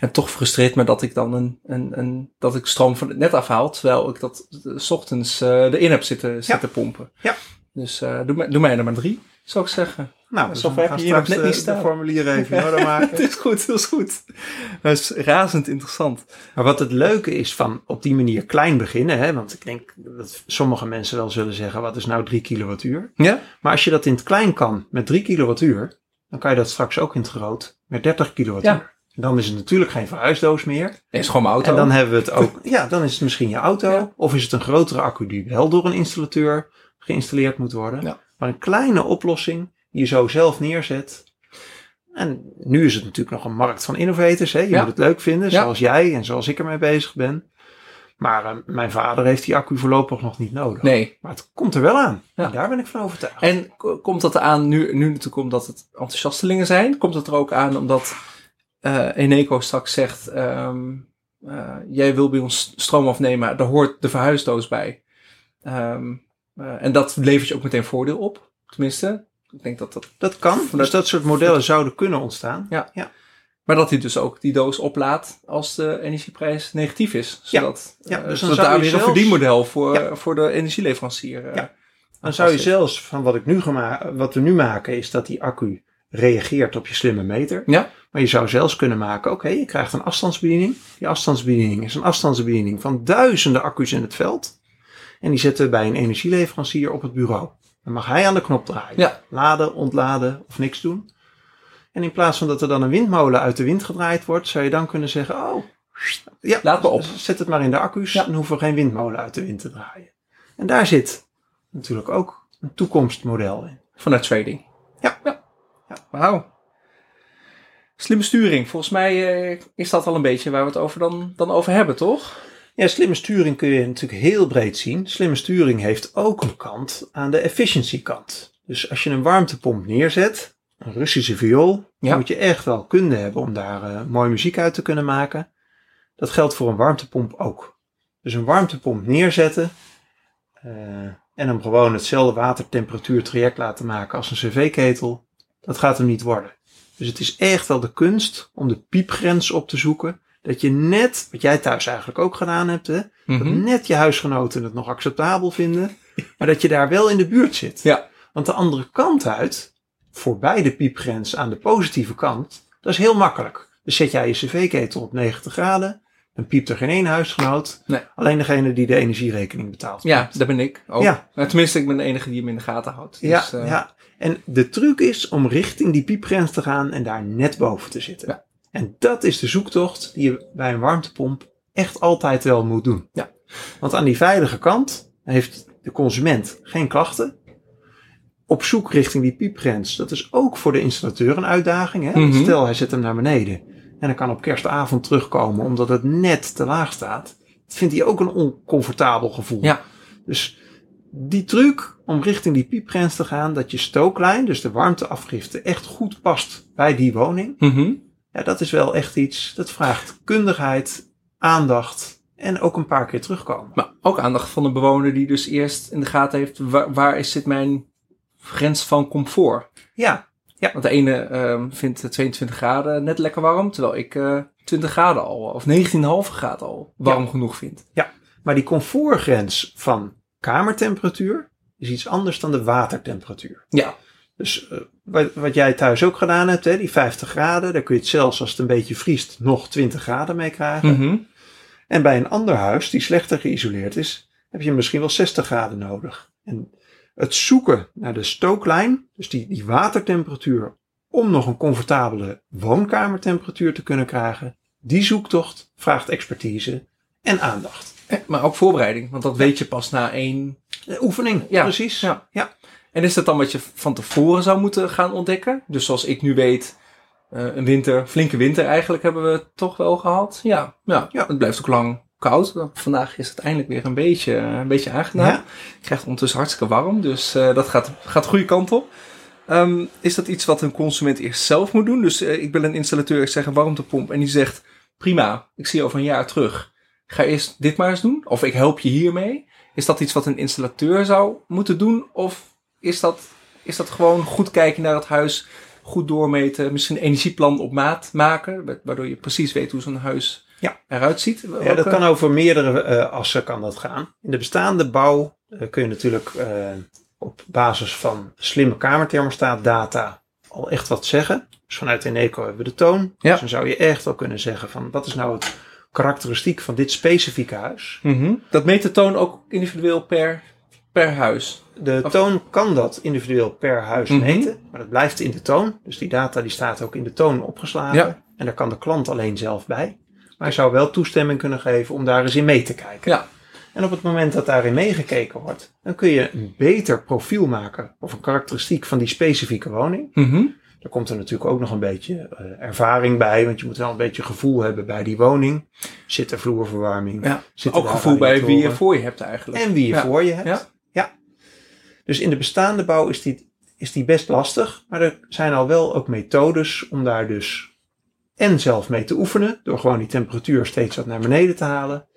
En toch frustreert me dat ik dan een, een, een, dat ik stroom van het net afhaal. Terwijl ik dat eh, s ochtends eh, erin heb zitten, zitten pompen. Ja. Dus eh, doe, mij, doe mij er maar drie, zou ik zeggen. Nou, dus Zover heb je hier nog straks net de, niet staan. de formulieren even in orde maken. Het is goed, dat is goed. Dat is razend interessant. Maar wat het leuke is van op die manier klein beginnen, hè, want ik denk dat sommige mensen wel zullen zeggen, wat is nou 3 kilowattuur? Ja? Maar als je dat in het klein kan met 3 kilowattuur, dan kan je dat straks ook in het groot met 30 kilowattuur. Ja. En dan is het natuurlijk geen verhuisdoos meer. Nee, is gewoon mijn auto. En dan hebben we het ook, ja, dan is het misschien je auto. Ja. Of is het een grotere accu die wel door een installateur geïnstalleerd moet worden. Ja. Maar een kleine oplossing die je zo zelf neerzet. En nu is het natuurlijk nog een markt van innovators. Hè? Je Ja. moet het leuk vinden, Ja. zoals jij en zoals ik ermee bezig ben. Maar eh, mijn vader heeft die accu voorlopig nog niet nodig. Nee. Maar het komt er wel aan. Ja. En daar ben ik van overtuigd. En komt dat aan nu, nu natuurlijk omdat het enthousiastelingen zijn? Komt het er ook aan omdat eh Eneco straks zegt... ehm, eh, jij wil bij ons stroom afnemen, daar hoort de verhuisdoos bij. Ehm, eh, en dat levert je ook meteen voordeel op. Tenminste, ik denk dat dat... Dat kan. Vanuit- Dus dat soort modellen zouden kunnen ontstaan. Ja. Ja. Maar dat hij dus ook die doos oplaadt als de energieprijs negatief is. Zodat, Ja, eh, dus dan zodat daar weer een verdienmodel voor, Ja. voor de energieleverancier eh, Ja. Dan zou je zelfs van wat, ik nu wat we nu maken, is dat die accu reageert op je slimme meter. Ja. Maar je zou zelfs kunnen maken, oké, je krijgt een afstandsbediening. Die afstandsbediening is een afstandsbediening van duizenden accu's in het veld. En die zetten we bij een energieleverancier op het bureau. Dan mag hij aan de knop draaien. Ja. Laden, ontladen of niks doen. En in plaats van dat er dan een windmolen uit de wind gedraaid wordt, zou je dan kunnen zeggen, oh, ja, Laat me op. zet het maar in de accu's Ja. en hoeven we geen windmolen uit de wind te draaien. En daar zit natuurlijk ook een toekomstmodel in. Vanuit trading. Ja. ja. Ja. Wauw. Slimme sturing. Volgens mij eh, is dat wel een beetje waar we het over dan, dan over hebben, toch? Ja, slimme sturing kun je natuurlijk heel breed zien. Slimme sturing heeft ook een kant aan de efficiency kant. Dus als je een warmtepomp neerzet, een Russische viool, Ja. dan moet je echt wel kunde hebben om daar eh, mooie muziek uit te kunnen maken. Dat geldt voor een warmtepomp ook. Dus een warmtepomp neerzetten eh, en hem gewoon hetzelfde watertemperatuurtraject laten maken als een cv-ketel, dat gaat hem niet worden. Dus het is echt wel de kunst om de piepgrens op te zoeken. Dat je net, wat jij thuis eigenlijk ook gedaan hebt, hè, dat Mhm. net je huisgenoten het nog acceptabel vinden, maar dat je daar wel in de buurt zit. Ja. Want de andere kant uit, voorbij de piepgrens aan de positieve kant, dat is heel makkelijk. Dus zet jij je cv-ketel op 90 graden, dan piept er geen één huisgenoot. Nee. Alleen degene die de energierekening betaalt. Ja, daar ben ik ook. Ja. Nou, tenminste, ik ben de enige die hem in de gaten houdt. Ja, Dus, eh, ja. En de truc is om richting die piepgrens te gaan en daar net boven te zitten. Ja. En dat is de zoektocht die je bij een warmtepomp echt altijd wel moet doen. Ja. Want aan die veilige kant heeft de consument geen klachten. Op zoek richting die piepgrens, dat is ook voor de installateur een uitdaging. Hè? Mhm. Stel, hij zet hem naar beneden en hij kan op kerstavond terugkomen omdat het net te laag staat. Dat vindt hij ook een oncomfortabel gevoel. Ja. Dus die truc om richting die piepgrens te gaan, dat je stooklijn, dus de warmteafgifte, echt goed past bij die woning. Mhm. Ja, dat is wel echt iets, dat vraagt kundigheid, aandacht en ook een paar keer terugkomen. Maar ook aandacht van de bewoner die dus eerst in de gaten heeft... waar, waar is dit mijn grens van comfort? Ja, Ja. Want de ene ehm, vindt 22 graden net lekker warm, terwijl ik eh 20 graden al, of 19,5 graden al warm genoeg vind. Maar die comfortgrens van kamertemperatuur is iets anders dan de watertemperatuur. Ja. Dus eh, wat, wat jij thuis ook gedaan hebt, hè, die 50 graden, daar kun je het zelfs als het een beetje vriest nog 20 graden mee krijgen. Mhm. En bij een ander huis die slechter geïsoleerd is, heb je misschien wel 60 graden nodig. En het zoeken naar de stooklijn, dus die, die watertemperatuur, om nog een comfortabele woonkamertemperatuur te kunnen krijgen, die zoektocht vraagt expertise en aandacht. Eh, Maar ook voorbereiding, want dat weet je pas na één... De oefening, Ja, precies. ja. ja. En is dat dan wat je van tevoren zou moeten gaan ontdekken? Dus zoals ik nu weet, eh, een winter, flinke winter eigenlijk hebben we toch wel gehad. Ja, ja, Ja. het blijft ook lang koud. Vandaag is het eindelijk weer een beetje, een beetje aangenaam. Ja. Je krijgt ondertussen hartstikke warm, dus eh, dat gaat, gaat de goede kant op. Ehm, is dat iets wat een consument eerst zelf moet doen? Dus eh, ik wil een installateur, ik zeg een warmtepomp en die zegt, prima, ik zie je over een jaar terug. Ga eerst dit maar eens doen, of ik help je hiermee. Is dat iets wat een installateur zou moeten doen? Of is dat, is dat gewoon goed kijken naar het huis, goed doormeten, misschien een energieplan op maat maken, wa- waardoor je precies weet hoe zo'n huis Ja. eruit ziet? Ja, dat kan over meerdere eh, assen kan dat gaan. In de bestaande bouw eh, kun je natuurlijk eh, op basis van slimme kamerthermostaatdata al echt wat zeggen. Dus vanuit Eneco hebben we de toon. Ja. Dus dan zou je echt wel kunnen zeggen van wat is nou het karakteristiek van dit specifieke huis. Mhm. Dat meet de toon ook individueel per, per huis. De Of- toon kan dat individueel per huis Mhm. meten, maar dat blijft in de toon. Dus die data die staat ook in de toon opgeslagen. Ja. En daar kan de klant alleen zelf bij. Maar hij zou wel toestemming kunnen geven om daar eens in mee te kijken. Ja. En op het moment dat daarin meegekeken wordt, dan kun je een beter profiel maken of een karakteristiek van die specifieke woning. Mhm. Daar komt er natuurlijk ook nog een beetje eh, ervaring bij, want je moet wel een beetje gevoel hebben bij die woning. Zit er vloerverwarming? Ja. Zitten Ook daar gevoel bij wie je voor je hebt eigenlijk. En wie je Ja. voor je hebt. Ja. Dus in de bestaande bouw is die, is die best lastig. Maar er zijn al wel ook methodes om daar dus en zelf mee te oefenen. Door gewoon die temperatuur steeds wat naar beneden te halen.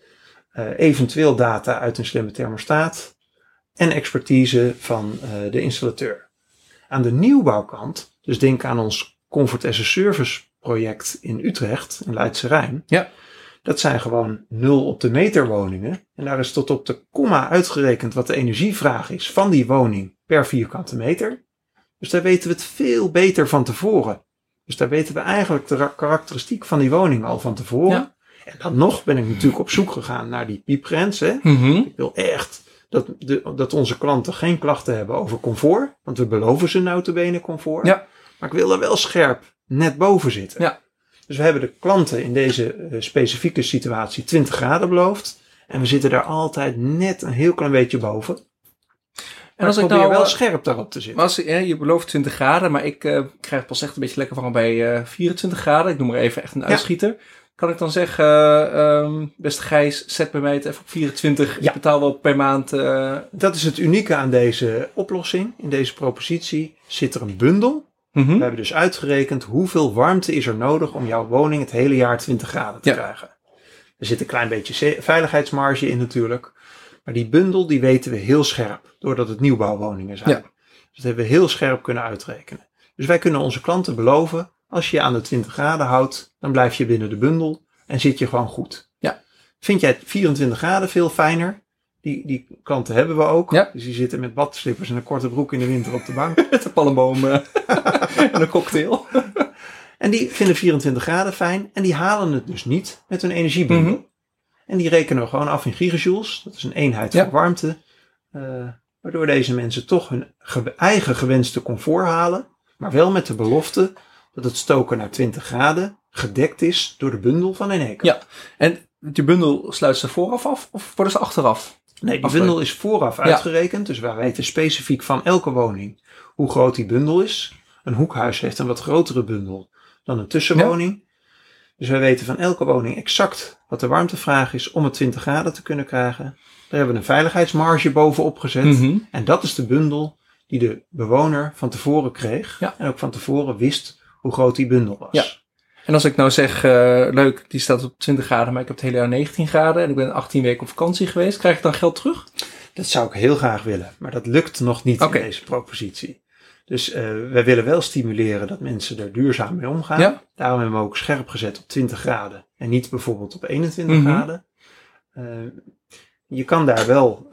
Eh, eventueel data uit een slimme thermostaat. En expertise van eh, de installateur. Aan de nieuwbouwkant, dus denk aan ons Comfort as a Service project in Utrecht, in Leidse Rijn. Ja. Dat zijn gewoon 0 op de meter woningen. En daar is tot op de komma uitgerekend wat de energievraag is van die woning per vierkante meter. Dus daar weten we het veel beter van tevoren. Dus daar weten we eigenlijk de ra- karakteristiek van die woning al van tevoren. Ja. En dan nog ben ik natuurlijk op zoek gegaan naar die piepgrens. Hè. Mhm. Ik wil echt dat, de, dat onze klanten geen klachten hebben over comfort. Want we beloven ze nou te benen comfort. Ja. Maar ik wil er wel scherp net boven zitten. Ja. Dus we hebben de klanten in deze eh, specifieke situatie 20 graden beloofd. En we zitten daar altijd net een heel klein beetje boven. En als ik ik probeer nou wel eh, scherp daarop te zitten. Maar als, ja, je belooft 20 graden, maar ik eh, krijg pas echt een beetje lekker warm bij eh 24 graden. Ik noem maar even echt een uitschieter. Kan ik dan zeggen, eh, ehm, beste Gijs, zet bij mij het even op 24. Ik Ja. betaal wel per maand. eh, Dat is het unieke aan deze oplossing. In deze propositie zit er een bundel. Mhm. We hebben dus uitgerekend hoeveel warmte is er nodig om jouw woning het hele jaar 20 graden te Ja. krijgen. Er zit een klein beetje veiligheidsmarge in natuurlijk. Maar die bundel die weten we heel scherp. Doordat het nieuwbouwwoningen zijn. Ja. Dus dat hebben we heel scherp kunnen uitrekenen. Dus wij kunnen onze klanten beloven. Als je je aan de 20 graden houdt. Dan blijf je binnen de bundel. En zit je gewoon goed. Ja. Vind jij het 24 graden veel fijner? Die, die klanten hebben we ook. Ja. Dus die zitten met badslippers en een korte broek in de winter op de bank. Met een palmboom eh, en een cocktail. En die vinden 24 graden fijn. En die halen het dus niet met hun energiebundel. Mhm. En die rekenen we gewoon af in gigajoules. Dat is een eenheid Ja. van warmte. eh, waardoor deze mensen toch hun ge- eigen gewenste comfort halen. Maar wel met de belofte dat het stoken naar 20 graden gedekt is door de bundel van Eneco. Ja. En die bundel sluit ze vooraf af of worden ze achteraf? Nee, die bundel is vooraf Ja. uitgerekend. Dus wij weten specifiek van elke woning hoe groot die bundel is. Een hoekhuis heeft een wat grotere bundel dan een tussenwoning. Dus wij weten van elke woning exact wat de warmtevraag is om het 20 graden te kunnen krijgen. Daar hebben we een veiligheidsmarge bovenop gezet. Mhm. En dat is de bundel die de bewoner van tevoren kreeg. Ja. En ook van tevoren wist hoe groot die bundel was. En als ik nou zeg, eh, leuk, die staat op 20 graden, maar ik heb het hele jaar 19 graden en ik ben 18 weken op vakantie geweest, krijg ik dan geld terug? Dat zou ik heel graag willen, maar dat lukt nog niet in deze propositie. Dus eh, wij willen wel stimuleren dat mensen er duurzaam mee omgaan. Ja. Daarom hebben we ook scherp gezet op 20 graden en niet bijvoorbeeld op 21 Mhm. graden. Eh, je kan daar wel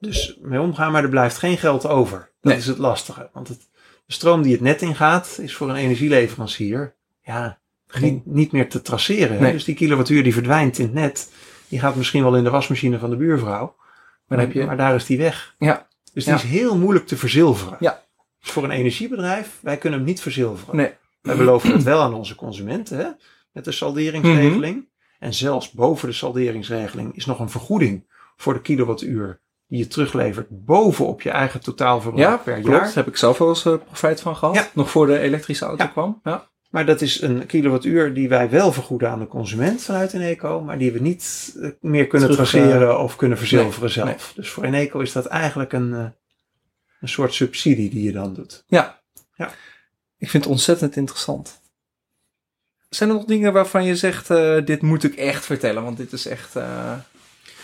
dus mee omgaan, maar er blijft geen geld over. Dat Nee. is het lastige. Want het, de stroom die het net ingaat, is voor een energieleverancier ja, niet, niet meer te traceren. Nee. Dus die kilowattuur die verdwijnt in het net, die gaat misschien wel in de wasmachine van de buurvrouw. Maar, heb je- maar daar is die weg. Ja. Dus die Ja. is heel moeilijk te verzilveren. Ja. Dus voor een energiebedrijf, wij kunnen hem niet verzilveren. Nee. Wij beloven het wel aan onze consumenten hè, met de salderingsregeling. Mhm. En zelfs boven de salderingsregeling is nog een vergoeding voor de kilowattuur die je teruglevert bovenop je eigen totaalverbruik Ja, per klopt. jaar. Daar heb ik zelf wel eens eh, profijt van gehad. Ja. Nog voor de elektrische auto Ja. kwam. Ja. Maar dat is een kilowattuur die wij wel vergoeden aan de consument vanuit Eneco, maar die we niet eh, meer kunnen Terug, traceren of kunnen verzilveren zelf. nee. Dus voor Eneco is dat eigenlijk een, eh, een soort subsidie die je dan doet. ja. Ja. Ik vind het ontzettend interessant. Zijn er nog dingen waarvan je zegt, eh, dit moet ik echt vertellen, want dit is echt eh,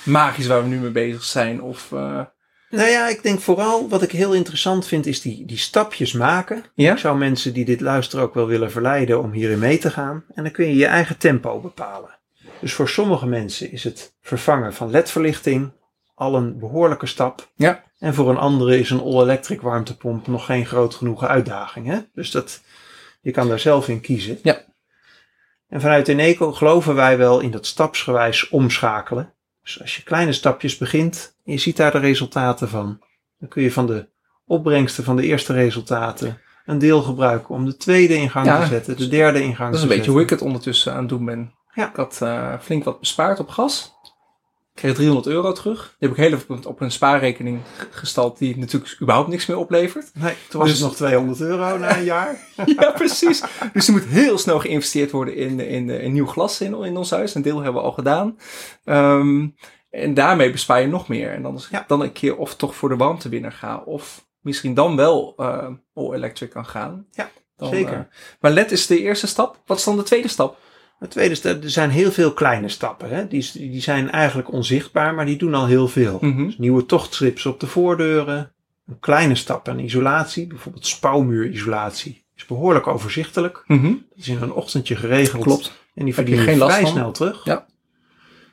magisch waar we nu mee bezig zijn? Of, eh, Nou ja, ik denk vooral wat ik heel interessant vind is die, die stapjes maken. ja? Ik zou mensen die dit luisteren ook wel willen verleiden om hierin mee te gaan. En dan kun je je eigen tempo bepalen. Dus voor sommige mensen is het vervangen van ledverlichting al een behoorlijke stap. Ja. En voor een andere is een all-electric warmtepomp nog geen groot genoeg uitdaging. Hè? Dus dat, je kan daar zelf in kiezen. Ja. En vanuit Eneco geloven wij wel in dat stapsgewijs omschakelen. Dus als je kleine stapjes begint en je ziet daar de resultaten van, dan kun je van de opbrengsten van de eerste resultaten een deel gebruiken om de tweede in gang Ja, te zetten, de derde in gang Dat is te een beetje zetten. hoe ik het ondertussen aan het doen ben. Ja. Ik had eh, flink wat bespaard op gas. Ik kreeg 300 euro terug. Die heb ik heel even op een spaarrekening gestald die natuurlijk überhaupt niks meer oplevert. Nee, toen was Dus- het nog 200 euro na een jaar. ja, precies. Dus er moet heel snel geïnvesteerd worden in, in, in nieuw glas in, in ons huis. Een deel hebben we al gedaan. Ehm, en daarmee bespaar je nog meer. En dan Ja. dan een keer of toch voor de warmtewinner ga, of misschien dan wel eh all electric kan gaan. Ja, Dan, zeker. eh, maar LED is de eerste stap. Wat is dan de tweede stap? Het tweede is, er zijn heel veel kleine stappen. Hè? Die, die zijn eigenlijk onzichtbaar, maar die doen al heel veel. Mhm. Dus nieuwe tochtstrips op de voordeuren. Een kleine stap aan isolatie, bijvoorbeeld spouwmuurisolatie. Is behoorlijk overzichtelijk. Mhm. Dat is in een ochtendje geregeld. Klopt. En die Heb je verdien je geen last vrij van? snel terug. Ja.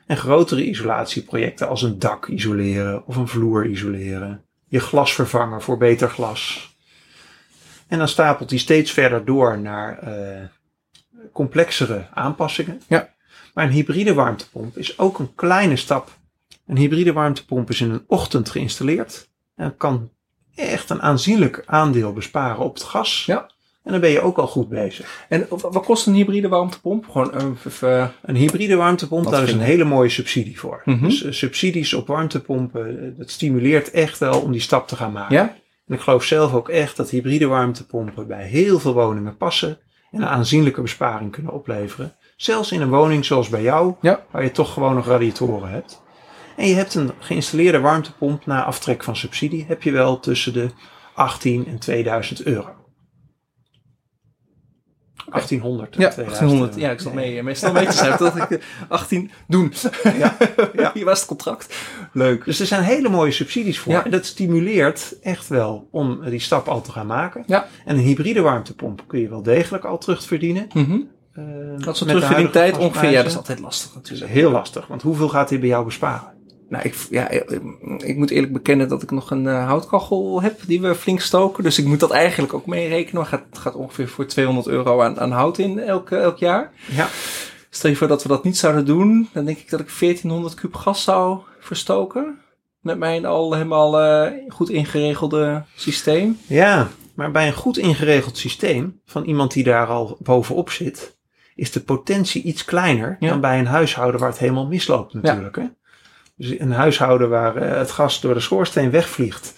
En grotere isolatieprojecten als een dak isoleren of een vloer isoleren. Je glas vervangen voor beter glas. En dan stapelt die steeds verder door naar eh, complexere aanpassingen. Ja. Maar een hybride warmtepomp is ook een kleine stap. Een hybride warmtepomp is in een ochtend geïnstalleerd. En kan echt een aanzienlijk aandeel besparen op het gas. Ja. En dan ben je ook al goed bezig. En wa- wat kost een hybride warmtepomp? Gewoon een even, Een hybride warmtepomp, daar is een hele mooie subsidie voor. Mhm. Dus eh, subsidies op warmtepompen, eh, dat stimuleert echt wel om die stap te gaan maken. ja? En ik geloof zelf ook echt dat hybride warmtepompen bij heel veel woningen passen en een aanzienlijke besparing kunnen opleveren. Zelfs in een woning zoals bij jou, Ja. waar je toch gewoon nog radiatoren hebt. En je hebt een geïnstalleerde warmtepomp na aftrek van subsidie, heb je wel tussen de 18 en 2000 euro. 1800 en Ja, 2000 1800. euro. Ja, ik Nee. mee, meestal mee te zijn. Dat ik eh, 18 doen. Ja, ja. Hier was het contract. Leuk. Dus er zijn hele mooie subsidies voor. Ja. En dat stimuleert echt wel om die stap al te gaan maken. Ja. En een hybride warmtepomp kun je wel degelijk al terugverdienen. Mhm. Uh, Wat is terug in die tijd ongeveer? Ja, dat is altijd lastig Dat is natuurlijk. heel lastig, want hoeveel gaat hij bij jou besparen? Nou, ik, ja, ik, moet eerlijk bekennen dat ik nog een eh, houtkachel heb die we flink stoken. Dus ik moet dat eigenlijk ook meerekenen. Het gaat, gaat ongeveer voor 200 euro aan, aan hout in elk, elk jaar. Ja. Stel je voor dat we dat niet zouden doen, dan denk ik dat ik 1400 kub gas zou verstoken. Met mijn al helemaal eh, goed ingeregelde systeem. Ja, maar bij een goed ingeregeld systeem van iemand die daar al bovenop zit, is de potentie iets kleiner Ja. dan bij een huishouden waar het helemaal misloopt natuurlijk. Hè? Dus een huishouden waar eh, het gas door de schoorsteen wegvliegt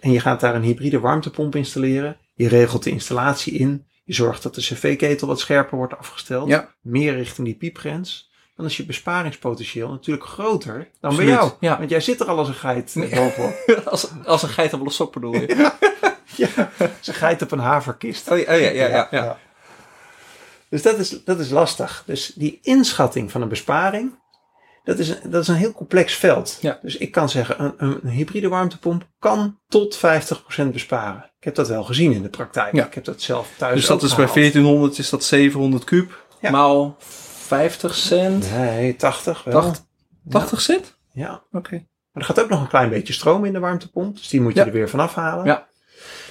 en je gaat daar een hybride warmtepomp installeren, je regelt de installatie in, je zorgt dat de cv-ketel wat scherper wordt afgesteld, Ja. meer richting die piepgrens. Dan is je besparingspotentieel natuurlijk groter dan bij Absoluut, jou. ja. Want jij zit er al als een geit Nee. bovenop. als, als een geitenwolle sok bedoel je? Ja, als een geit op een haverkist. Oh, ja, oh ja, ja, ja, ja. Dus dat is, dat is lastig. Dus die inschatting van een besparing, dat is, een, dat is een heel complex veld. Ja. Dus ik kan zeggen, een, een hybride warmtepomp kan tot 50% besparen. Ik heb dat wel gezien in de praktijk. Ja. Ik heb dat zelf thuis Dus dat ook is bij gehaald. 1400 is dat 700 kuub. Ja. Maal 50 cent. Nee, 80 wel. 80, 80 cent? Ja. Oké. Maar er gaat ook nog een klein beetje stroom in de warmtepomp. Dus die moet je Ja. er weer vanaf halen. Ja.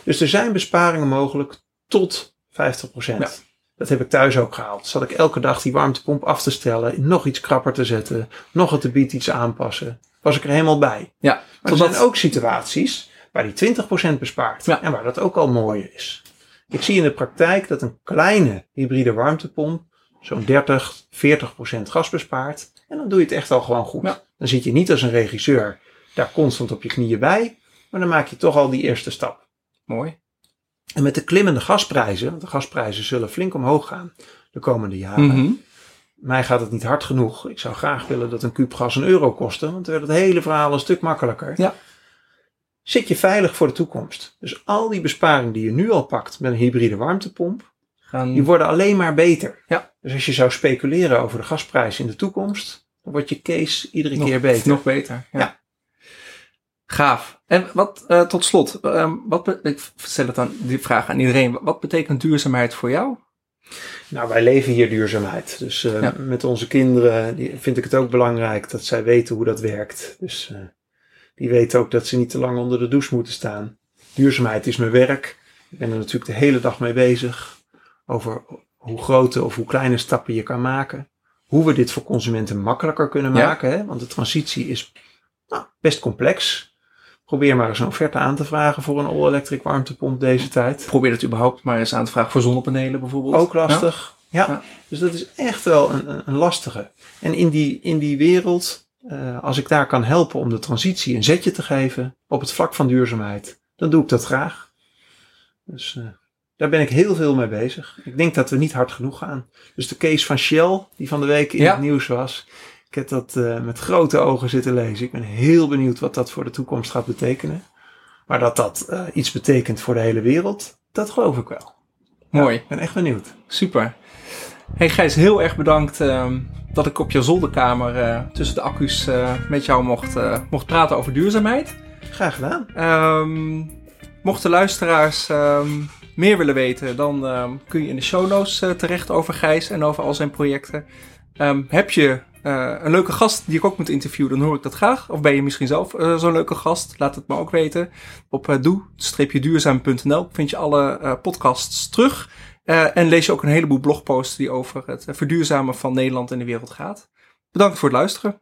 Dus er zijn besparingen mogelijk tot 50%. Ja. Dat heb ik thuis ook gehaald. Zat ik elke dag die warmtepomp af te stellen. Nog iets krapper te zetten. Nog het gebied iets aanpassen. Was ik er helemaal bij. Ja, Maar er zijn ook situaties waar die 20% bespaart. Ja. En waar dat ook al mooi is. Ik zie in de praktijk dat een kleine hybride warmtepomp zo'n 30, 40% gas bespaart. En dan doe je het echt al gewoon goed. Ja. Dan zit je niet als een regisseur daar constant op je knieën bij. Maar dan maak je toch al die eerste stap. Mooi. En met de klimmende gasprijzen, want de gasprijzen zullen flink omhoog gaan de komende jaren. Mhm. Mij gaat het niet hard genoeg. Ik zou graag willen dat een kuub gas een euro kostte, want dan werd het hele verhaal een stuk makkelijker. Ja. Zit je veilig voor de toekomst. Dus al die besparingen die je nu al pakt met een hybride warmtepomp, Gaan... die worden alleen maar beter. Ja. Dus als je zou speculeren over de gasprijs in de toekomst, dan wordt je case iedere nog, keer beter. Nog beter. Ja. Ja. Gaaf. En wat eh, tot slot, ehm, wat ik stel het dan die vraag aan iedereen. Wat betekent duurzaamheid voor jou? Nou, wij leven hier duurzaamheid. Dus eh, Ja. met onze kinderen die, vind ik het ook belangrijk dat zij weten hoe dat werkt. Dus eh, die weten ook dat ze niet te lang onder de douche moeten staan. Duurzaamheid is mijn werk. Ik ben er natuurlijk de hele dag mee bezig. Over hoe grote of hoe kleine stappen je kan maken. Hoe we dit voor consumenten makkelijker kunnen Ja. maken. Hè? Want de transitie is nou, best complex. Probeer maar eens een offerte aan te vragen voor een all-electric warmtepomp deze tijd. Probeer het überhaupt maar eens aan te vragen voor zonnepanelen bijvoorbeeld. Ook lastig. Ja. Ja. dus dat is echt wel een, een, lastige. En in die, in die wereld, eh, als ik daar kan helpen om de transitie een zetje te geven op het vlak van duurzaamheid, dan doe ik dat graag. Dus eh, daar ben ik heel veel mee bezig. Ik denk dat we niet hard genoeg gaan. Dus de case van Shell, die van de week in Ja. het nieuws was, ik heb dat eh, met grote ogen zitten lezen. Ik ben heel benieuwd wat dat voor de toekomst gaat betekenen. Maar dat dat eh, iets betekent voor de hele wereld, dat geloof ik wel. Mooi. Ja, ik ben echt benieuwd. Super. Hey Gijs, heel erg bedankt ehm, dat ik op je zolderkamer eh, tussen de accu's met jou mocht, mocht praten over duurzaamheid. Graag gedaan. Ehm, mochten luisteraars ehm, meer willen weten, dan kun je in de show notes terecht over Gijs en over al zijn projecten. Heb je eh, een leuke gast die ik ook moet interviewen, dan hoor ik dat graag. Of ben je misschien zelf eh, zo'n leuke gast? Laat het me ook weten. Op uh, doe-duurzaam.nl vind je alle eh, podcasts terug. Eh, en lees je ook een heleboel blogposts die over het eh, verduurzamen van Nederland en de wereld gaat. Bedankt voor het luisteren.